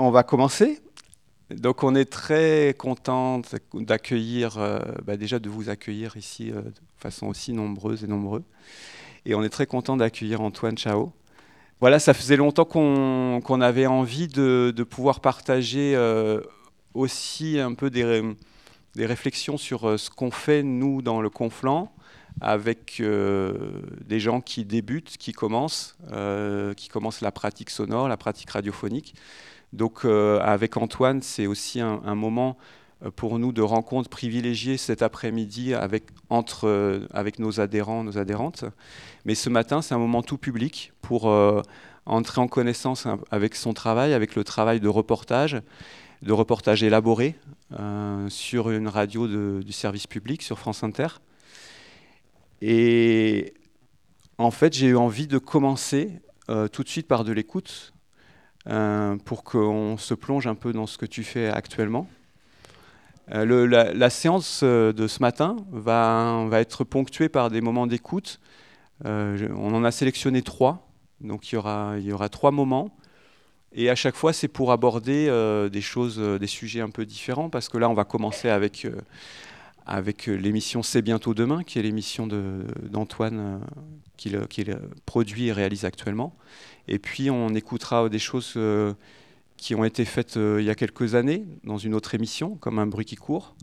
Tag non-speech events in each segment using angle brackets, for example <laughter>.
on va commencer. Donc on est très content d'accueillir, euh, bah, déjà de vous accueillir ici euh, de façon aussi nombreuse et nombreux. Et on est très content d'accueillir Antoine Chao. Voilà, ça faisait longtemps qu'on avait envie de, pouvoir partager euh, aussi un peu des, des réflexions sur ce qu'on fait nous dans le Conflant avec des gens qui débutent, qui commencent, qui commencent la pratique sonore, la pratique radiophonique. Donc euh, avec Antoine, c'est aussi un, moment euh, pour nous de rencontre privilégiée cet après-midi avec, entre, euh, avec nos adhérents, nos adhérentes. Mais ce matin, c'est un moment tout public pour entrer en connaissance avec son travail, avec le travail de reportage, de reportage élaboré sur une radio du service public, sur France Inter. Et en fait, j'ai eu envie de commencer tout de suite par de l'écoute, euh, pour qu'on se plonge un peu dans ce que tu fais actuellement. Euh, la, séance euh, de ce matin va, va être ponctuée par des moments d'écoute. on en a sélectionné trois, donc il y aura, il y aura trois moments. Et à chaque fois, c'est pour aborder des choses, des sujets un peu différents, parce que là, on va commencer avec, avec l'émission C'est bientôt demain, qui est l'émission d'Antoine qu'il produit et réalise actuellement. Et puis on écoutera des choses euh, qui ont été faites euh, il y a quelques années dans une autre émission, comme Un bruit qui court.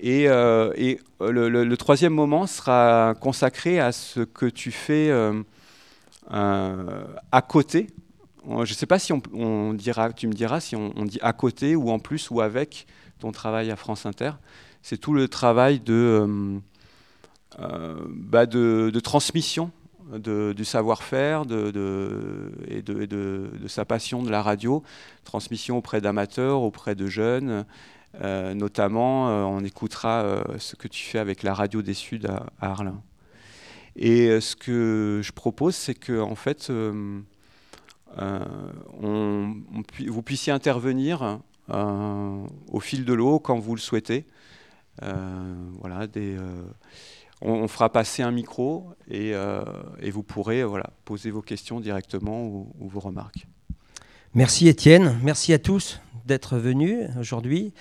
Et, euh, le, troisième moment sera consacré à ce que tu fais à côté. Je ne sais pas si on, dira, tu me diras si on, dit à côté ou en plus ou avec ton travail à France Inter. C'est tout le travail de, bah de, de transmission du savoir-faire de, et, de, sa passion de la radio, transmission auprès d'amateurs, auprès de jeunes. Euh, notamment, euh, on écoutera euh, ce que tu fais avec la radio des Suds à, Arles. Et ce que je propose, c'est que en fait, vous puissiez intervenir au fil de l'eau quand vous le souhaitez. Voilà, des on, fera passer un micro et, euh, vous pourrez poser vos questions directement ou, vos remarques. Merci Étienne, merci à tous d'être venus aujourd'hui.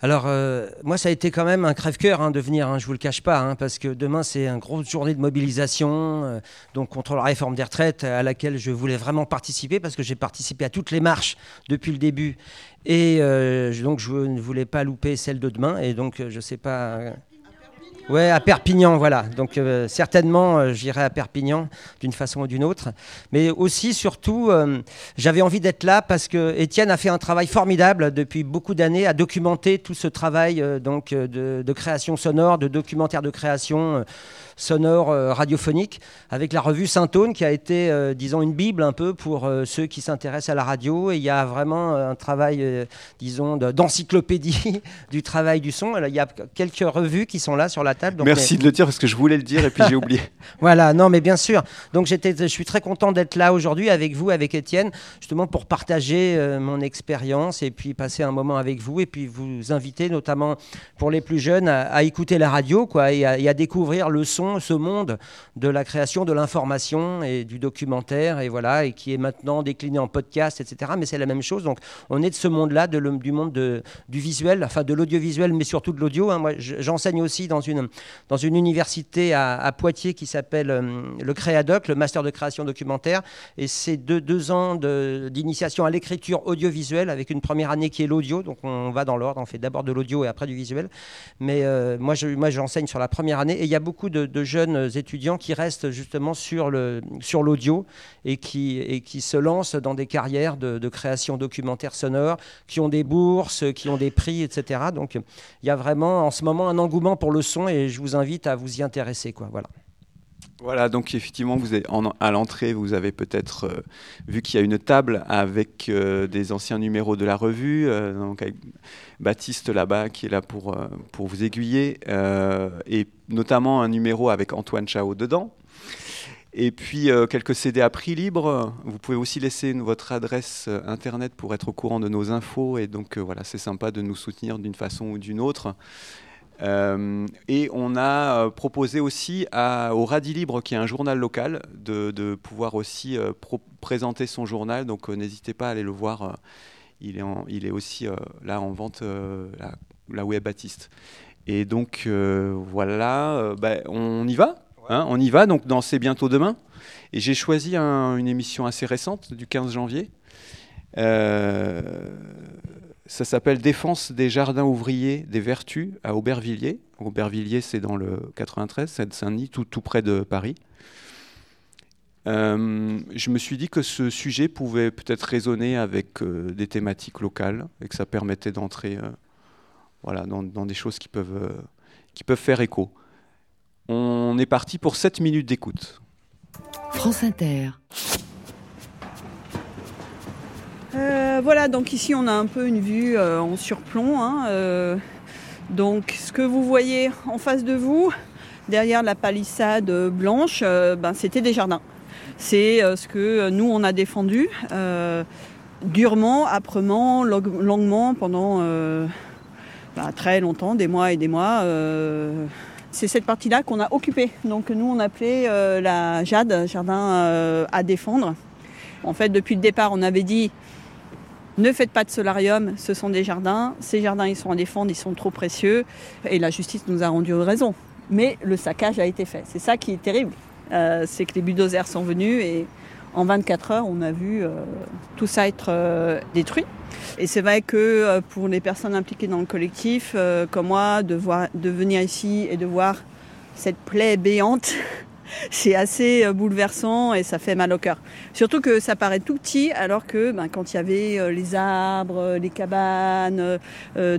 Alors, euh, moi, ça a été quand même un crève-cœur hein, de venir, hein, je ne vous le cache pas, hein, parce que demain, c'est une grosse journée de mobilisation euh, donc contre la réforme des retraites à laquelle je voulais vraiment participer, parce que j'ai participé à toutes les marches depuis le début. Et donc, je ne voulais pas louper celle de demain. Et donc, je ne sais pas Ouais, à Perpignan, voilà. Donc euh, certainement, euh, j'irai à Perpignan d'une façon ou d'une autre. Mais aussi, surtout, euh, j'avais envie d'être là parce que Étienne a fait un travail formidable depuis beaucoup d'années à documenter tout ce travail donc de, de, création sonore, de documentaire de création sonore euh, radiophonique avec la revue Saint-Aune qui a été, euh, disons, une bible un peu pour euh, ceux qui s'intéressent à la radio. Et il y a vraiment un travail, disons, d'encyclopédie <laughs> du travail du son. il y a quelques revues qui sont là sur la table. Merci de le dire parce que je voulais le dire et puis j'ai oublié. <laughs> voilà, non, mais bien sûr. Donc j'étais, je suis très content d'être là aujourd'hui avec vous, avec Étienne, justement pour partager mon expérience et puis passer un moment avec vous et puis vous inviter notamment pour les plus jeunes à, écouter la radio quoi, et à découvrir le son ce monde de la création de l'information et du documentaire, et voilà, et qui est maintenant décliné en podcast, etc. Mais c'est la même chose. Donc, on est de ce monde-là, de du monde de, du visuel, enfin de l'audiovisuel, mais surtout de l'audio. Hein. Moi, j'enseigne aussi dans une, dans une université à, Poitiers qui s'appelle euh, le Créadoc, le master de création documentaire, et c'est deux, deux ans d'initiation à l'écriture audiovisuelle avec une première année qui est l'audio. Donc, on va dans l'ordre, on fait d'abord de l'audio et après du visuel. Mais euh, moi, je, moi, j'enseigne sur la première année, et il y a beaucoup de jeunes étudiants qui restent justement sur l'audio sur et, qui, et qui se lancent dans des carrières de, création documentaire sonore, qui ont des bourses, qui ont des prix, etc. Donc il y a vraiment en ce moment un engouement pour le son et je vous invite à vous y intéresser. Quoi. Voilà. Voilà, donc effectivement, vous êtes à l'entrée, vous avez peut-être euh, vu qu'il y a une table avec euh, des anciens numéros de la revue, euh, donc avec Baptiste là-bas qui est là pour, pour vous aiguiller, et notamment un numéro avec Antoine Chao dedans. Et puis quelques CD à prix libre. Vous pouvez aussi laisser votre adresse internet pour être au courant de nos infos. Et donc voilà, c'est sympa de nous soutenir d'une façon ou d'une autre. Euh, et on a euh, proposé aussi à, au Radis Libre, qui est un journal local, de, pouvoir aussi euh, présenter son journal. Donc n'hésitez pas à aller le voir. il, est il est aussi là en vente là, là, où est Baptiste. Et donc voilà, ben, on y va. Hein, on y va. Donc dans C'est bientôt demain. Et j'ai choisi une émission assez récente du 15 janvier. Ça s'appelle Défense des jardins ouvriers des Vertus à Aubervilliers. Aubervilliers, c'est dans le 93, c'est Saint-Denis, tout, près de Paris. Euh, je me suis dit que ce sujet pouvait peut-être résonner avec euh, des thématiques locales et que ça permettait d'entrer euh, dans, des choses qui peuvent, qui peuvent faire écho. On est parti pour 7 minutes d'écoute. France Inter. Euh, voilà, donc ici on a un peu une vue euh, en surplomb. Hein, euh. donc ce que vous voyez en face de vous, derrière la palissade blanche, ben, c'était des jardins. C'est ce que nous on a défendu durement, âprement, longuement, pendant ben, très longtemps, des mois et des mois. c'est cette partie-là qu'on a occupée. Donc nous on appelait la JAD, jardin à défendre. En fait, depuis le départ, on avait dit ne faites pas de solarium, ce sont des jardins. Ces jardins, ils sont à défendre, ils sont trop précieux. Et la justice nous a rendu raison. Mais le saccage a été fait. C'est ça qui est terrible. Euh, c'est que les bulldozers sont venus et en 24 heures, on a vu euh, tout ça être euh, détruit. Et c'est vrai que pour les personnes impliquées dans le collectif, comme moi, de, de venir ici et de voir cette plaie béante <laughs> c'est assez euh, bouleversant et ça fait mal au cœur. Surtout que ça paraît tout petit alors que ben, quand il y avait euh, les arbres, euh, les cabanes,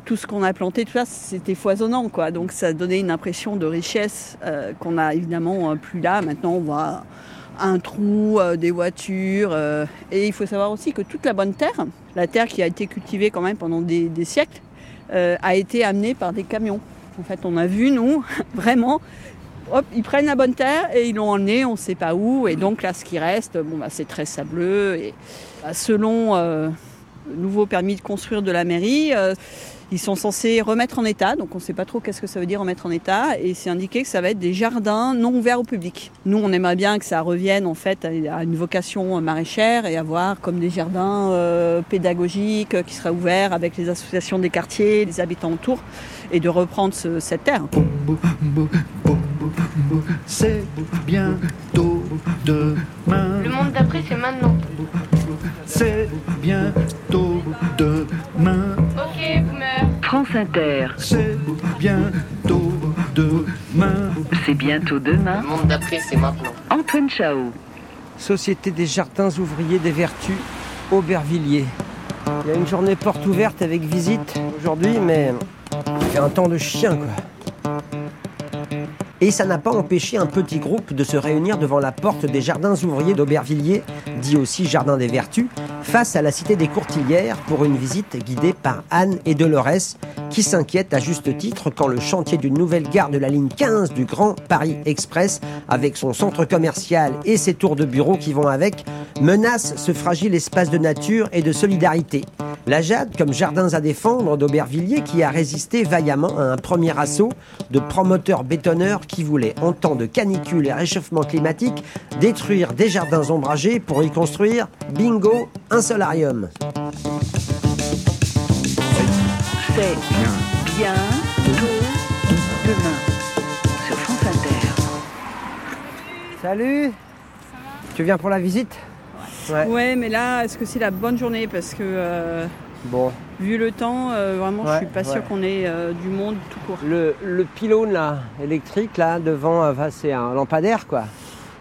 tout ce qu'on a planté, tout ça, c'était foisonnant. Quoi. Donc ça donnait une impression de richesse qu'on a évidemment plus là. Maintenant, on voit un trou, des voitures. et il faut savoir aussi que toute la bonne terre, la terre qui a été cultivée quand même pendant des, des siècles, a été amenée par des camions. En fait, on a vu, nous, <laughs> vraiment ils prennent la bonne terre et ils l'ont emmené, on ne sait pas où. Et donc là, ce qui reste, bah, c'est très sableux. Et bah, selon euh, nouveau permis de construire de la mairie, euh, ils sont censés remettre en état, donc on ne sait pas trop qu'est-ce que ça veut dire remettre en état, et c'est indiqué que ça va être des jardins non ouverts au public. Nous, on aimerait bien que ça revienne en fait à une vocation maraîchère et avoir comme des jardins euh, pédagogiques qui seraient ouverts avec les associations des quartiers, les habitants autour, et de reprendre cette terre. C'est bientôt demain. Le monde d'après, c'est maintenant. C'est bientôt demain. Ok, boomer. France Inter. C'est bientôt demain. C'est bientôt demain. Le monde d'après, c'est maintenant. Antoine Chao. Société des jardins ouvriers des Vertus, Aubervilliers. Il y a une journée porte ouverte avec visite aujourd'hui, mais il un temps de chien, quoi. Et ça n'a pas empêché un petit groupe de se réunir devant la porte des jardins ouvriers d'Aubervilliers, dit aussi Jardin des Vertus, face à la cité des Courtilières pour une visite guidée par Anne et Dolores, qui s'inquiètent à juste titre quand le chantier d'une nouvelle gare de la ligne 15 du Grand Paris Express, avec son centre commercial et ses tours de bureaux qui vont avec, menace ce fragile espace de nature et de solidarité. La Jade, comme jardins à défendre d'Aubervilliers, qui a résisté vaillamment à un premier assaut de promoteurs bétonneurs qui voulaient, en temps de canicule et réchauffement climatique, détruire des jardins ombragés pour y construire, bingo, un solarium. C'est bien demain sur France Inter. Salut Tu viens pour la visite? Ouais. mais là, est-ce que c'est la bonne journée? Parce que, euh, bon. vu le temps, euh, vraiment, je suis pas sûr qu'on ait euh, du monde tout court. Le, pylône là, électrique là, devant, c'est un lampadaire quoi.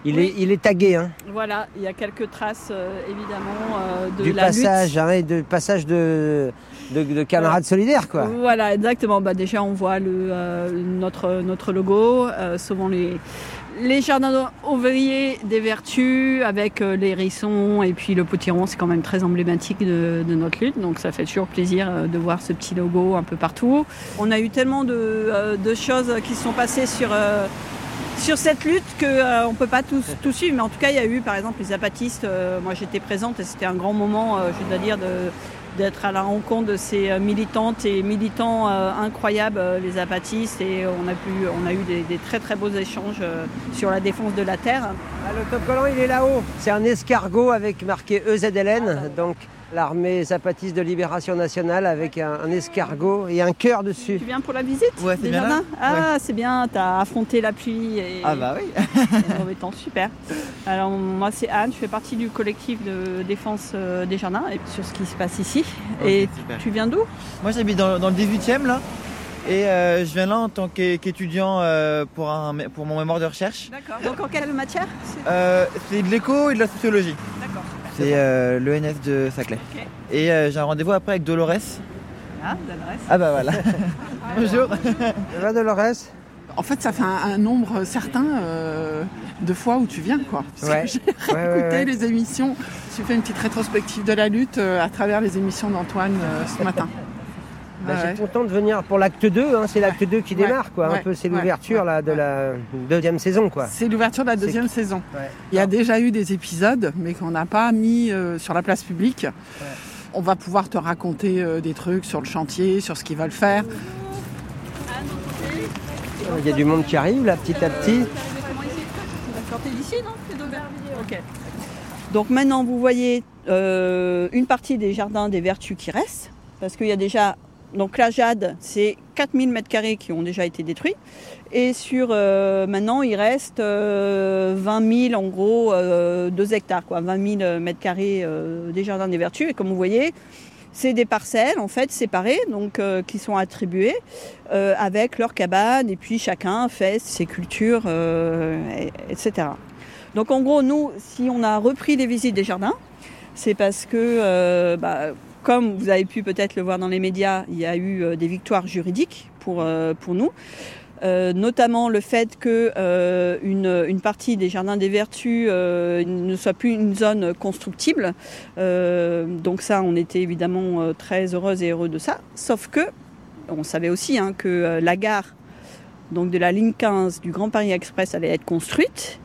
Il, est, il est tagué. Hein. Voilà, il y a quelques traces évidemment de du la passage, lutte. Hein, de passage de, de, camarades solidaires quoi. Voilà, exactement. Bah, déjà on voit le, notre, notre logo, souvent les, les jardins ouvriers des vertus avec euh, les hérissons et puis le potiron, c'est quand même très emblématique de, notre lutte. Donc ça fait toujours plaisir euh, de voir ce petit logo un peu partout. On a eu tellement de, euh, choses qui sont passées sur, sur cette lutte qu'on ne peut pas tout, tout, suivre. Mais en tout cas, il y a eu par exemple les apatistes. moi j'étais présente et c'était un grand moment, je dois dire, de d'être à la rencontre de ces euh, militantes et militants euh, incroyables, euh, les apatistes, et on a, eu des, très très beaux échanges sur la défense de la terre. Ah, il est là-haut. C'est un escargot avec marqué EZLN, donc l'armée zapatiste de libération nationale avec un, un escargot et un cœur dessus. Tu viens pour la visite Ouais, c'est des bien là Ah, c'est bien, tu as affronté la pluie et, Ah bah oui. le mauvais temps, super. Alors moi c'est Anne, je fais partie du collectif de défense euh, des jardins et sur ce qui se passe ici. Et super. tu viens d'où? Moi j'habite dans, dans le 18e là. Et euh, je viens là en tant qu'é- qu'étudiant euh, pour, un, pour mon mémoire de recherche. D'accord. Donc en quelle matière? C'est- Euh, de l'éco et de la sociologie. D'accord. C'est euh, l'ENS de Saclay. Et euh, j'ai un rendez-vous après avec Dolores. Ah, d'adresse. Ah bah voilà. <laughs> Bonjour. Ça va Dolores? En fait, ça fait un, un nombre certain euh, de fois où tu viens, quoi. Parce Ouais. que J'ai Ouais, ouais, écouté ouais. les émissions. J'ai fait une petite rétrospective de la lutte euh, à travers les émissions d'Antoine euh, ce matin. Bah, Ouais, J'étais content de venir pour l'acte 2, hein, c'est l'acte 2 qui Ouais, démarre, quoi. un peu, c'est l'ouverture là, de la deuxième saison. Quoi. C'est l'ouverture de la C'est- deuxième saison. Ouais. Il y a déjà eu des épisodes, mais qu'on n'a pas mis euh, sur la place publique. On va pouvoir te raconter euh, des trucs sur le chantier, sur ce qu'ils veulent faire. Il y a du monde qui arrive là, petit à petit. sortez d'ici, non? C'est d'Aubervilliers. Ok. Donc maintenant, vous voyez euh, une partie des jardins des vertus qui restent, parce qu'il y a déjà. Donc la Jade, c'est 4000 mètres carrés qui ont déjà été détruits. Et sur euh, maintenant, il reste euh, 20 000, en gros, 2 hectares, quoi, 20 000 mètres carrés euh, des jardins des vertus. Et comme vous voyez, c'est des parcelles en fait séparées, donc euh, qui sont attribuées euh, avec leurs cabanes, et puis chacun fait ses cultures, euh, et- etc. Donc en gros, nous, si on a repris les visites des jardins, c'est parce que, euh, bah, comme vous avez pu peut-être le voir dans les médias, il y a eu euh, des victoires juridiques pour, euh, pour nous. Euh, notamment le fait que une, une partie des jardins des vertus ne soit plus une zone constructible. Donc ça, on était évidemment très heureuse et heureux de ça. Sauf que on savait aussi hein, que la gare donc de la ligne 15 du Grand Paris Express allait être construite.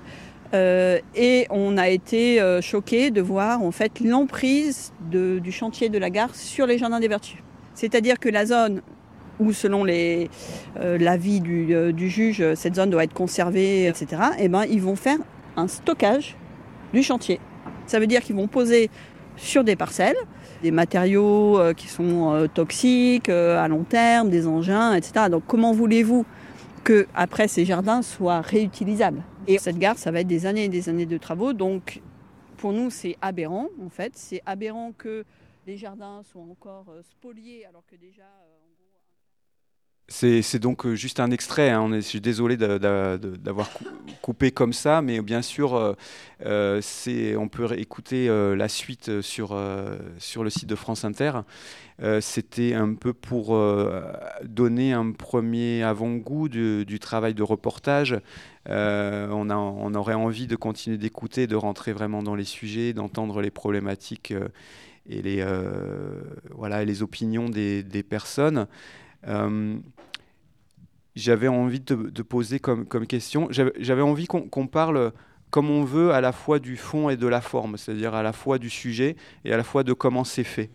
Euh, et on a été euh, choqués de voir en fait l'emprise du chantier de la gare sur les jardins des vertus. C'est-à-dire que la zone où, selon euh, l'avis du, euh, du juge, cette zone doit être conservée, etc., eh ben, ils vont faire un stockage du chantier. Ça veut dire qu'ils vont poser sur des parcelles des matériaux qui sont toxiques à long terme, des engins, etc. Donc comment voulez-vous que après ces jardins soient réutilisables Et cette gare, ça va être des années et des années de travaux. Donc pour nous, c'est aberrant en fait. C'est aberrant que les jardins soient encore euh, spoliés alors que déjà. Euh, C'est donc euh, juste un extrait. hein. Je suis désolé d'avoir cou- coupé comme ça, mais bien sûr, euh, euh, on peut écouter la suite euh, sur, euh, le site de France Inter. Euh, C'était un peu pour euh, donner un premier avant-goût du, travail de reportage. Euh, on, aurait envie de continuer d'écouter, de rentrer vraiment dans les sujets, d'entendre les problématiques euh, et, les, euh, opinions des personnes. Euh, j'avais envie de, de poser comme, question, j'avais envie qu'on parle comme on veut à la fois du fond et de la forme, c'est-à-dire à la fois du sujet et à la fois de comment c'est fait.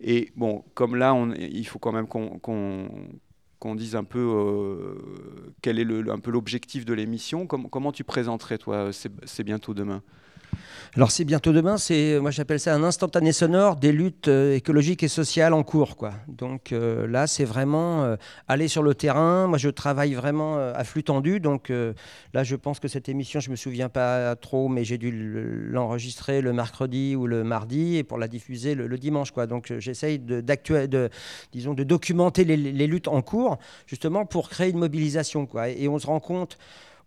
Et bon, comme là, il faut quand même qu'on dise un peu euh, quel est un peu l'objectif de l'émission. Com- comment tu présenterais, toi, c'est c'est bientôt demain? Alors c'est bientôt demain, c'est moi j'appelle ça un instantané sonore des luttes euh, écologiques et sociales en cours quoi. Donc euh, là c'est vraiment euh, aller sur le terrain. Moi je travaille vraiment à flux tendu donc là je pense que cette émission je me souviens pas trop mais j'ai dû l'enregistrer le mercredi ou le mardi et pour la diffuser le, dimanche quoi. Donc j'essaye de, de disons de documenter les, les luttes en cours justement pour créer une mobilisation quoi. Et on se rend compte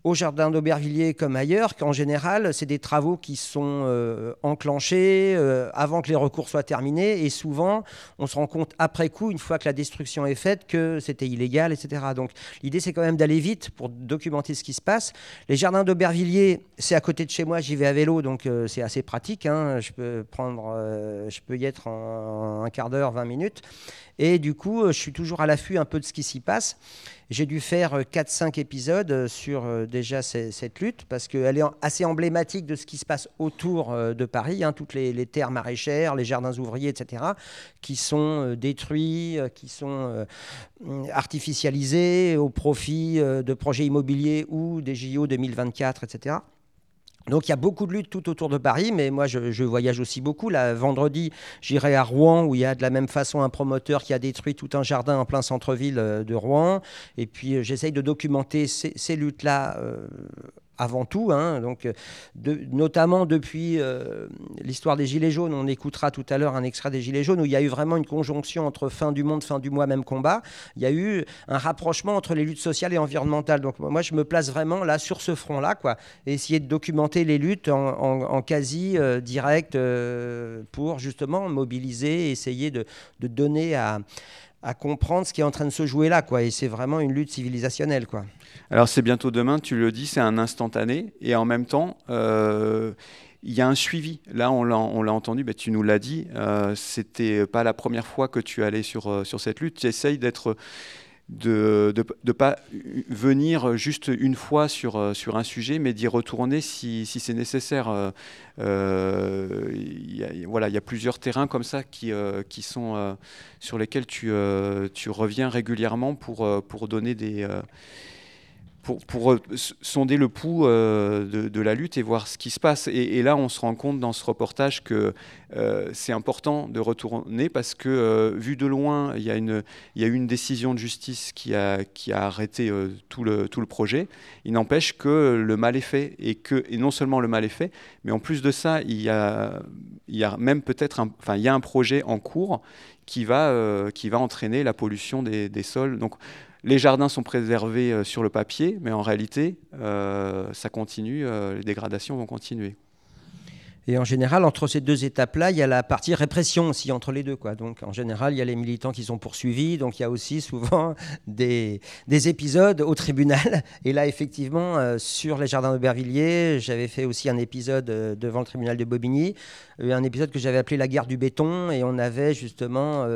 au jardin d'Aubervilliers comme ailleurs, qu'en général, c'est des travaux qui sont euh, enclenchés euh, avant que les recours soient terminés. Et souvent, on se rend compte après coup, une fois que la destruction est faite, que c'était illégal, etc. Donc l'idée, c'est quand même d'aller vite pour documenter ce qui se passe. Les jardins d'Aubervilliers, c'est à côté de chez moi, j'y vais à vélo, donc euh, c'est assez pratique. hein. Je, peux prendre, je peux y être en un quart d'heure, 20 minutes. Et du coup, je suis toujours à l'affût un peu de ce qui s'y passe. J'ai dû faire euh, 4-5 épisodes euh, sur euh, déjà cette lutte parce qu'elle est assez emblématique de ce qui se passe autour euh, de Paris, hein, toutes les, terres maraîchères, les jardins ouvriers, etc., qui sont euh, détruits, euh, qui sont euh, artificialisés au profit euh, de projets immobiliers ou des JO 2024, etc. Donc il y a beaucoup de luttes tout autour de Paris, mais moi je, voyage aussi beaucoup. Là, vendredi, j'irai à Rouen où il y a de la même façon un promoteur qui a détruit tout un jardin en plein centre-ville euh, de Rouen. Et puis euh, j'essaye de documenter ces, ces luttes-là. euh, avant tout, hein. donc, euh, notamment depuis euh, l'histoire des Gilets jaunes, on écoutera tout à l'heure un extrait des Gilets jaunes où il y a eu vraiment une conjonction entre fin du monde, fin du mois, même combat. Il y a eu un rapprochement entre les luttes sociales et environnementales. Donc moi, je me place vraiment là sur ce front-là, quoi, essayer de documenter les luttes en, quasi euh, direct pour justement mobiliser, essayer de, de donner à, à comprendre ce qui est en train de se jouer là, quoi. Et c'est vraiment une lutte civilisationnelle, quoi. Alors c'est bientôt demain, tu le dis, c'est un instantané et en même temps, euh, il y a un suivi. Là, on l'a, entendu, bah, tu nous l'as dit, euh, c'était pas la première fois que tu allais sur, euh, cette lutte. Tu essayes d'être de ne pas venir juste une fois sur, un sujet, mais d'y retourner si, c'est nécessaire. Il y a, voilà, il y a plusieurs terrains comme ça qui, sont, sur lesquels tu, reviens régulièrement pour donner des... pour, euh, sonder le pouls euh, de, la lutte et voir ce qui se passe. Et, là, on se rend compte dans ce reportage que euh, c'est important de retourner parce que, vu de loin, il y, a eu une décision de justice qui a, arrêté tout, le, projet. Il n'empêche que le mal est fait et, non seulement le mal est fait, mais en plus de ça, il y a, même peut-être enfin, un projet en cours qui va, qui va entraîner la pollution des, des sols. Donc, les jardins sont préservés euh, sur le papier, mais en réalité, euh, ça continue, euh, les dégradations vont continuer. Et en général, entre ces deux étapes-là, il y a la partie répression aussi entre les deux. Donc en général, il y a les militants qui sont poursuivis. Donc il y a aussi <laughs> souvent des, des épisodes au tribunal. Et là, effectivement, euh, sur les jardins d'Aubervilliers, j'avais fait aussi un épisode euh, devant le tribunal de Bobigny. Euh, un épisode que j'avais appelé la guerre du béton. Et on avait justement,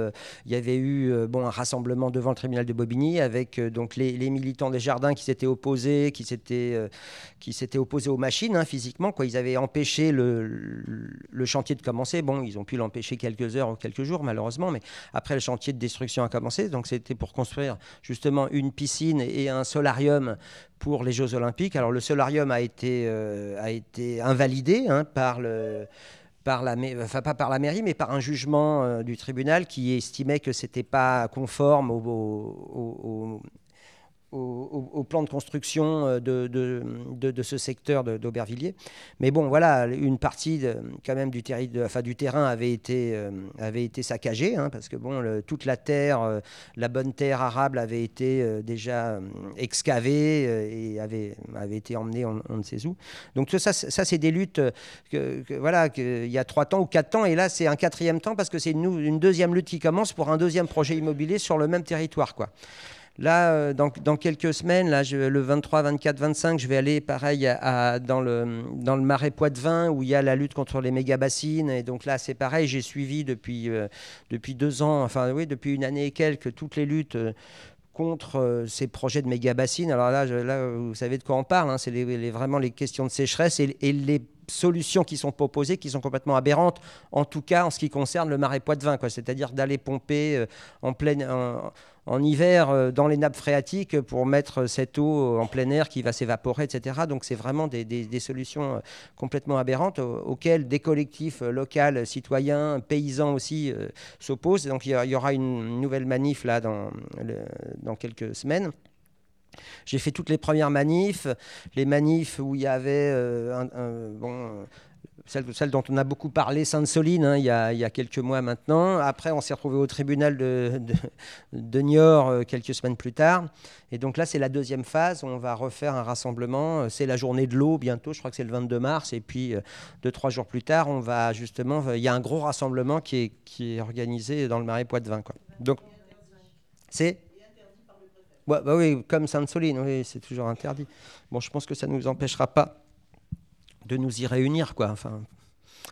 il y avait eu bon, un rassemblement devant le tribunal de Bobigny avec donc les, militants des jardins qui s'étaient opposés, qui s'étaient opposés aux machines hein, physiquement. Ils avaient empêché le, le chantier de commencer. Bon, ils ont pu l'empêcher quelques heures ou quelques jours, malheureusement, mais après, le chantier de destruction a commencé. Donc, c'était pour construire justement une piscine et un solarium pour les Jeux Olympiques. Alors, le solarium a été, euh, a été invalidé hein, par le par la, enfin pas par la mairie, mais par un jugement euh, du tribunal qui estimait que c'était pas conforme au, au- au- au- plan de construction euh, de, ce secteur d'Aubervilliers. Mais bon, voilà, une partie quand même du, terrain avait été, euh, avait été saccagée, hein, parce que bon, toute la terre, euh, la bonne terre arable avait été déjà excavée et avait, avait été emmenée on, on ne sait où. Donc ça, ça c'est des luttes que, voilà, que il y a trois temps ou quatre temps, et là c'est un quatrième temps parce que c'est une, une deuxième lutte qui commence pour un deuxième projet immobilier sur le même territoire, quoi. Là, euh, dans, dans quelques semaines, là, je- le 23, 24, 25, je vais aller pareil à- dans, le, dans le marais Poitevin où il y a la lutte contre les méga-bassines. Et donc là, c'est pareil, j'ai suivi depuis, euh, depuis deux ans, enfin oui, depuis une année et quelques, toutes les luttes. euh, contre ces projets de méga-bassines. Alors là, là, vous savez de quoi on parle. hein, c'est vraiment les questions de sécheresse et, les solutions qui sont proposées qui sont complètement aberrantes, en tout cas en ce qui concerne le marais Poitevin. quoi. C'est-à-dire d'aller pomper en, pleine, en hiver euh, dans les nappes phréatiques pour mettre cette eau en plein air qui va s'évaporer, etc. Donc c'est vraiment des, solutions euh, complètement aberrantes au- auxquelles des collectifs euh, locaux, citoyens, paysans aussi s'opposent. Donc il y, aura une nouvelle manif là dans, dans quelques semaines. J'ai fait toutes les premières manifs, les manifs où il y avait un- bon, celle, dont on a beaucoup parlé, Sainte-Soline, hein, il, il y a quelques mois maintenant. Après, on s'est retrouvé au tribunal de, de, Niort euh, quelques semaines plus tard. Et donc là, c'est la deuxième phase. On va refaire un rassemblement. Euh, C'est la journée de l'eau bientôt, je crois que c'est le 22 mars. Et puis, euh, deux, trois jours plus tard, on va justement. Il y a un gros rassemblement qui est, qui est organisé dans le marais Poitevin. Quoi. Donc, c'est. Bah oui, comme Sainte-Soline, oui, c'est toujours interdit. Bon, je pense que ça ne nous empêchera pas de nous y réunir, quoi. Enfin,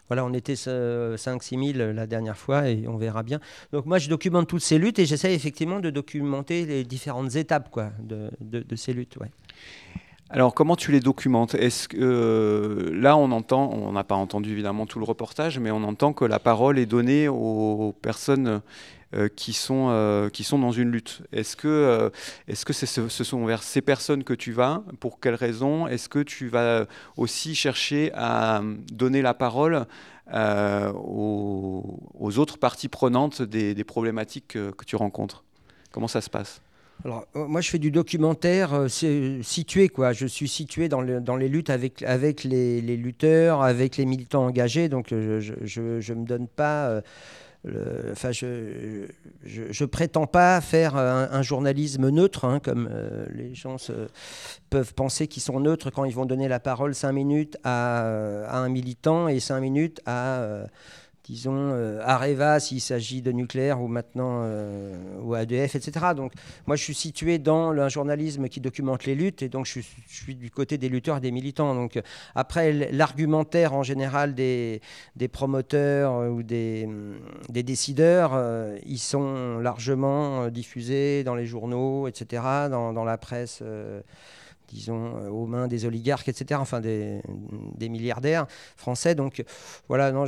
voilà, on était 5-6 000 la dernière fois et on verra bien. Donc moi, je documente toutes ces luttes et j'essaie effectivement de documenter les différentes étapes quoi, de, de- ces luttes. Ouais. Alors, comment tu les documentes? Est-ce que euh, là, on entend, on n'a pas entendu évidemment tout le reportage, mais on entend que la parole est donnée aux personnes euh, qui sont euh, qui sont dans une lutte. Est-ce que euh, est-ce que ce, sont vers ces personnes que tu vas? Pour quelles raisons? Est-ce que tu vas aussi chercher à donner la parole euh, aux, autres parties prenantes des, problématiques que, tu rencontres? Comment ça se passe? Alors, euh, moi, je fais du documentaire euh, situé, quoi. Je suis situé dans, dans les luttes avec, avec les, lutteurs, avec les militants engagés. Donc, euh, je ne me donne pas. euh, Enfin, je, je, prétends pas faire un, journalisme neutre, hein, comme euh, les gens peuvent penser qu'ils sont neutres quand ils vont donner la parole 5 minutes à, euh, un militant et 5 minutes à, euh, disons, euh, Areva s'il s'agit de nucléaire ou maintenant euh, ou ADF, etc. Donc, moi, je suis situé dans un journalisme qui documente les luttes et donc je suis, du côté des lutteurs et des militants. Donc, après, l'argumentaire en général des, des promoteurs euh, ou des, hum, des décideurs, euh, ils sont largement diffusés dans les journaux, etc., dans la presse. Disons, euh, aux mains des oligarques, etc., enfin des, milliardaires français. Donc voilà, non,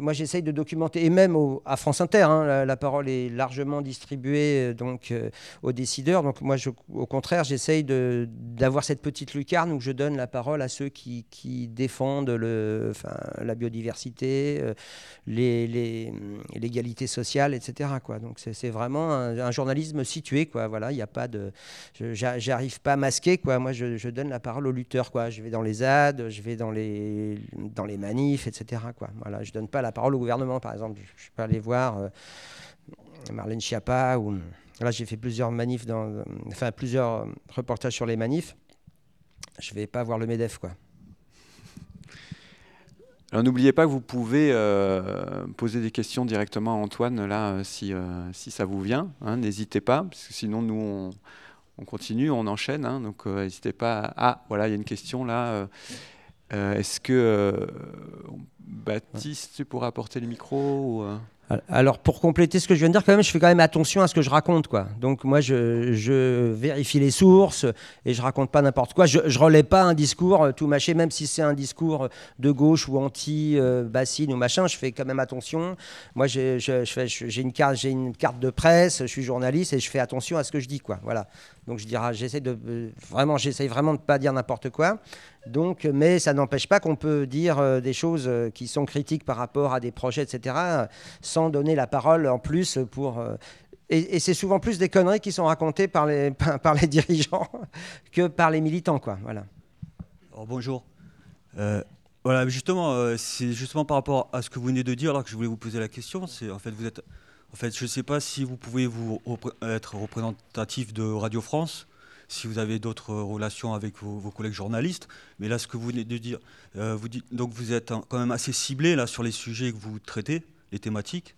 moi j'essaye de documenter, et même à France Inter, hein, la, parole est largement distribuée euh, donc, euh, aux décideurs. Donc moi, au contraire, j'essaye d'avoir cette petite lucarne où je donne la parole à ceux qui, défendent le, la biodiversité, les- l'égalité sociale, etc. Quoi. Donc c'est vraiment un, journalisme situé. Quoi. Voilà, il n'y a pas de, j'arrive pas à masquer. Quoi. Moi, je, je donne la parole aux lutteurs. Quoi. Je vais dans les ZAD, je vais dans les, dans les manifs, etc. Quoi. Voilà, je donne pas la parole au gouvernement, par exemple. Je, je peux aller voir euh, Marlène Schiappa ou là, j'ai fait plusieurs manifs, enfin plusieurs euh, reportages sur les manifs. Je vais pas voir le Medef, quoi. Alors n'oubliez pas que vous pouvez euh, poser des questions directement à Antoine là si, si ça vous vient. hein, N'hésitez pas, parce que sinon nous on continue, on enchaîne. hein, donc euh, n'hésitez pas. À... Ah voilà, il y a une question là. euh, euh, Est-ce que Baptiste, tu pourras apporter le micro ou, Alors, pour compléter ce que je viens de dire, quand même, je fais quand même attention à ce que je raconte. Quoi. Donc, moi, je, vérifie les sources et je raconte pas n'importe quoi. Je ne relais pas un discours euh, tout mâché, même si c'est un discours de gauche ou anti-bassine ou machin, je fais quand même attention. Moi, j'ai une, carte- j'ai une carte de presse, je suis journaliste et je fais attention à ce que je dis. Quoi. Voilà. Donc, je j'essaie de euh, vraiment, j'essaie vraiment de pas dire n'importe quoi. Donc, mais ça n'empêche pas qu'on peut dire euh, des choses euh, qui sont critiques par rapport à des projets, etc., euh, sans donner la parole en plus pour. euh, et, c'est souvent plus des conneries qui sont racontées par les, <laughs> par, les dirigeants <laughs> que par les militants, quoi. Voilà. Alors, bonjour. Euh, voilà, justement, euh, c'est justement par rapport à ce que vous venez de dire, alors que je voulais vous poser la question. C'est en fait, vous êtes, en fait, je ne sais pas si vous pouvez vous être représentatif de Radio France, si vous avez d'autres relations avec vos, collègues journalistes. Mais là, ce que vous venez de dire, vous donc vous êtes quand même assez ciblé là sur les sujets que vous traitez, les thématiques.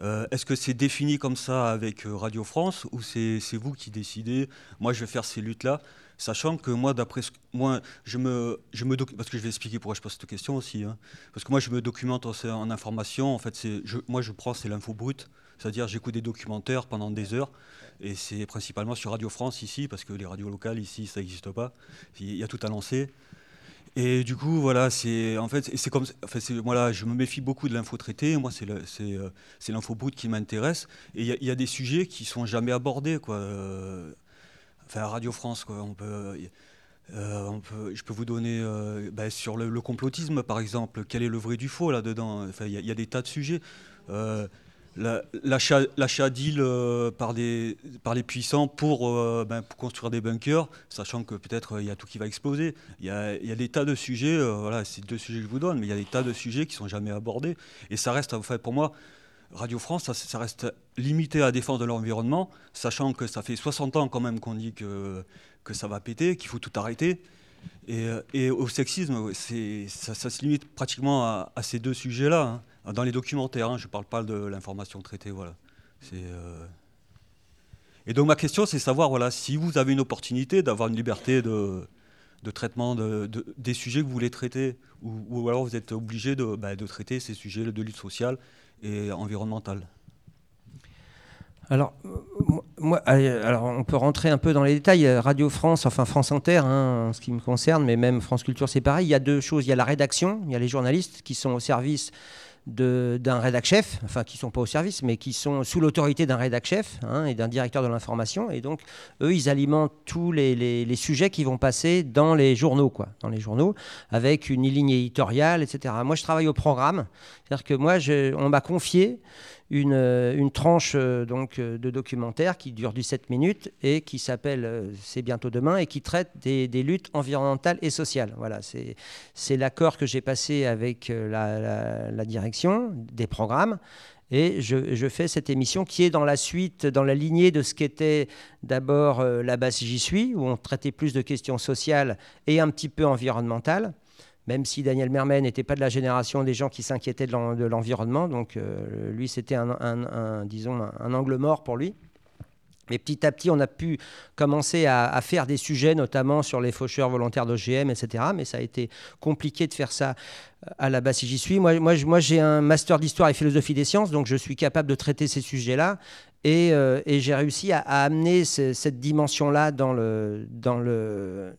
Euh, Est-ce que c'est défini comme ça avec euh, Radio France ou c'est vous qui décidez? Moi, je vais faire ces luttes-là, sachant que moi, d'après moi, je me, je me parce que je vais expliquer pourquoi je pose cette question aussi, hein. parce que moi, je me documente en, information. En fait, je, moi, je prends c'est l'info brute, c'est-à-dire j'écoute des documentaires pendant des heures, et c'est principalement sur Radio France ici, parce que les radios locales ici, ça n'existe pas. Il y a tout à lancer. Et du coup, voilà, c'est en fait, c'est comme, enfin, je me méfie beaucoup de l'info traitée. Moi, c'est, euh, c'est l'info brute qui m'intéresse. Et il y, a- y des sujets qui sont jamais abordés, quoi. Euh, enfin, à Radio France, quoi. On peut, euh, on peut, je peux vous donner ben, sur le, complotisme, par exemple. Quel est le vrai du faux là-dedans Enfin, il y, a- il y a des tas de sujets. L'achat d'îles euh, par, les puissants pour, euh, ben, pour construire des bunkers, sachant que peut-être euh, il y a tout qui va exploser. Il y a, des tas de sujets, voilà, c'est deux sujets que je vous donne, mais il y a des tas de sujets qui sont jamais abordés. Et ça reste, enfin, pour moi, Radio France, ça, reste limité à la défense de l'environnement, sachant que ça fait 60 ans quand même qu'on dit que, ça va péter, qu'il faut tout arrêter. Et, au sexisme, ça, se limite pratiquement à, à ces deux sujets-là, hein, dans les documentaires. hein, je ne parle pas de l'information traitée. Voilà. Euh, Et donc ma question, c'est savoir voilà, si vous avez une opportunité d'avoir une liberté de, traitement de, de- des sujets que vous voulez traiter, ou, alors vous êtes obligé de, bah, de traiter ces sujets de lutte sociale et environnementale. Alors, moi- alors, on peut rentrer un peu dans les détails. Radio France, enfin France Inter, hein, en ce qui me concerne, mais même France Culture, c'est pareil. Il y a deux choses. Il y a la rédaction, il y a les journalistes qui sont au service d'un rédac chef, enfin qui sont pas au service, mais qui sont sous l'autorité d'un rédac chef hein, et d'un directeur de l'information. Et donc, eux, ils alimentent tous les, les- les sujets qui vont passer dans les journaux, quoi, dans les journaux, avec une ligne éditoriale, etc. Moi, je travaille au programme, c'est-à-dire que moi, je- on m'a confié une, euh, une tranche euh, donc, euh, de documentaire qui dure 17 minutes et qui s'appelle C'est bientôt demain et qui traite des, luttes environnementales et sociales. Voilà, c'est l'accord que j'ai passé avec la, direction des programmes. Et je, fais cette émission qui est dans la suite, dans la lignée de ce qu'était d'abord La Basse J'y suis, où on traitait plus de questions sociales et un petit peu environnementales même si Daniel Mermen n'était pas de la génération des gens qui s'inquiétaient de l'en- de l'environnement. Donc euh, lui, c'était un, disons, un, angle mort pour lui. Mais petit à petit, on a pu commencer à, faire des sujets, notamment sur les faucheurs volontaires d'OGM, etc. Mais ça a été compliqué de faire ça euh, à la base si j'y suis. Moi, moi, j'ai un master d'histoire et philosophie des sciences, donc je suis capable de traiter ces sujets-là. Et, euh, et j'ai réussi à, amener ce- cette dimension-là dans le, dans, le,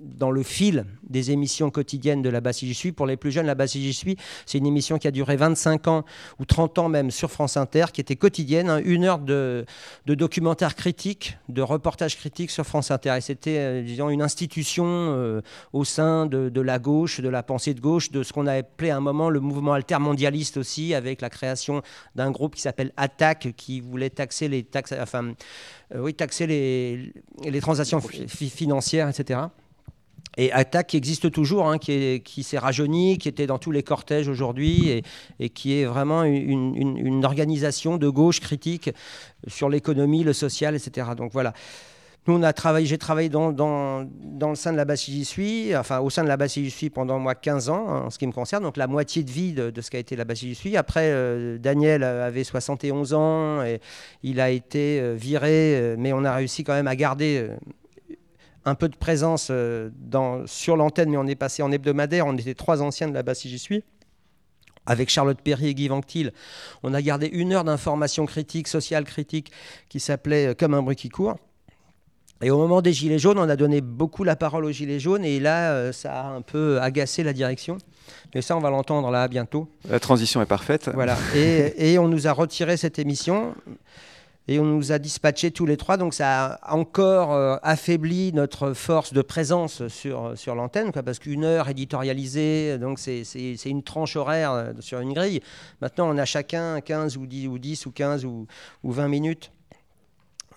dans le fil des émissions quotidiennes de La Basse j'y suis. Pour les plus jeunes, La Basse j'y suis, c'est une émission qui a duré 25 ans ou 30 ans même sur France Inter, qui était quotidienne, hein, une heure de, de documentaires critiques, de reportages critiques sur France Inter. Et c'était, euh, disons, une institution euh, au sein de, de la gauche, de la pensée de gauche, de ce qu'on a appelé à un moment le mouvement altermondialiste aussi, avec la création d'un groupe qui s'appelle Attaque, qui voulait taxer les taxes, enfin, euh, oui, taxer les, les transactions fi- financières, etc. Et Attaque qui existe toujours, hein, qui, est- qui s'est rajeuni, qui était dans tous les cortèges aujourd'hui et, et qui est vraiment une, une- une organisation de gauche critique sur l'économie, le social, etc. Donc voilà. Nous, on a travaillé, j'ai travaillé dans, le sein de la Basse J'y suis, enfin au sein de la Basse J'y suis pendant moi 15 ans, hein, en ce qui me concerne, donc la moitié de vie de, ce qu'a été la Basse J'y suis. Après, euh, Daniel avait 71 ans et il a été euh, viré, euh, mais on a réussi quand même à garder un peu de présence sur l'antenne, mais on est passé en hebdomadaire. On était trois anciens de la Basse J'y suis. Avec Charlotte Perry et Guy Vanctil, on a gardé une heure d'information critique, sociale critique, qui s'appelait Comme un bruit qui court. Et au moment des Gilets jaunes, on a donné beaucoup la parole aux Gilets jaunes, et là, euh, ça a un peu agacé la direction. Mais ça, on va l'entendre là bientôt. La transition est parfaite. Voilà. <laughs> Et, et on nous a retiré cette émission. Et on nous a dispatchés tous les trois, donc ça a encore euh, affaibli notre force de présence sur, sur l'antenne, parce qu'une heure éditorialisée, donc c'est c'est- c'est une tranche horaire euh, sur une grille. Maintenant, on a chacun 15 ou 10 ou, 10 ou 15 ou, ou 20 minutes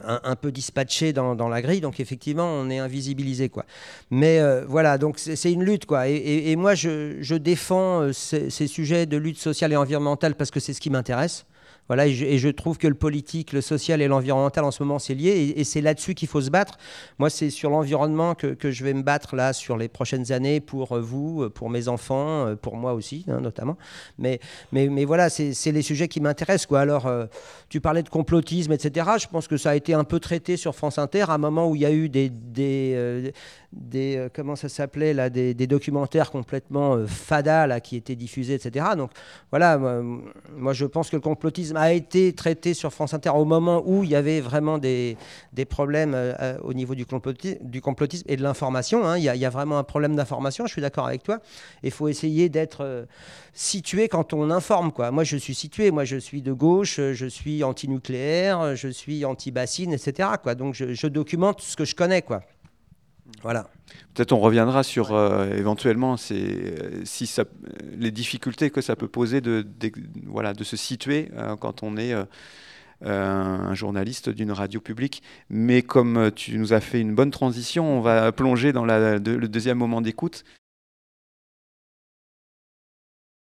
un, peu dispatché dans, la grille, donc effectivement, on est invisibilisé. Quoi. Mais euh, voilà, donc c'est une lutte. Quoi. Et, moi, je, défends euh, ces sujets de lutte sociale et environnementale parce que c'est ce qui m'intéresse. Voilà, et je, trouve que le politique, le social et l'environnemental en ce moment c'est lié et, c'est là-dessus qu'il faut se battre. Moi c'est sur l'environnement que, je vais me battre là sur les prochaines années pour euh, vous, euh, pour mes enfants, euh, pour moi aussi hein, notamment. Mais, mais, voilà, c'est les sujets qui m'intéressent. Alors tu parlais de complotisme, etc. Je pense que ça a été un peu traité sur France Inter à un moment où il y a eu des, des, comment ça s'appelait là, des, documentaires complètement fada là qui étaient diffusés, etc. Donc voilà, moi, moi, je pense que le complotisme a été traité sur France Inter au moment où il y avait vraiment des, des problèmes euh, euh, au niveau du, du complotisme et de l'information. hein. Il, y a, vraiment un problème d'information, je suis d'accord avec toi. Il faut essayer d'être euh, situé quand on informe. Quoi. Moi, je suis situé, moi, je suis de gauche, je suis anti-nucléaire, je suis anti-bassine, etc. Quoi. Donc, je, je documente ce que je connais. Quoi. Voilà. Peut-être on reviendra sur euh, éventuellement euh, les difficultés que ça peut poser de, se situer euh, quand on est un journaliste d'une radio publique. Mais comme tu nous as fait une bonne transition, on va plonger dans le deuxième moment d'écoute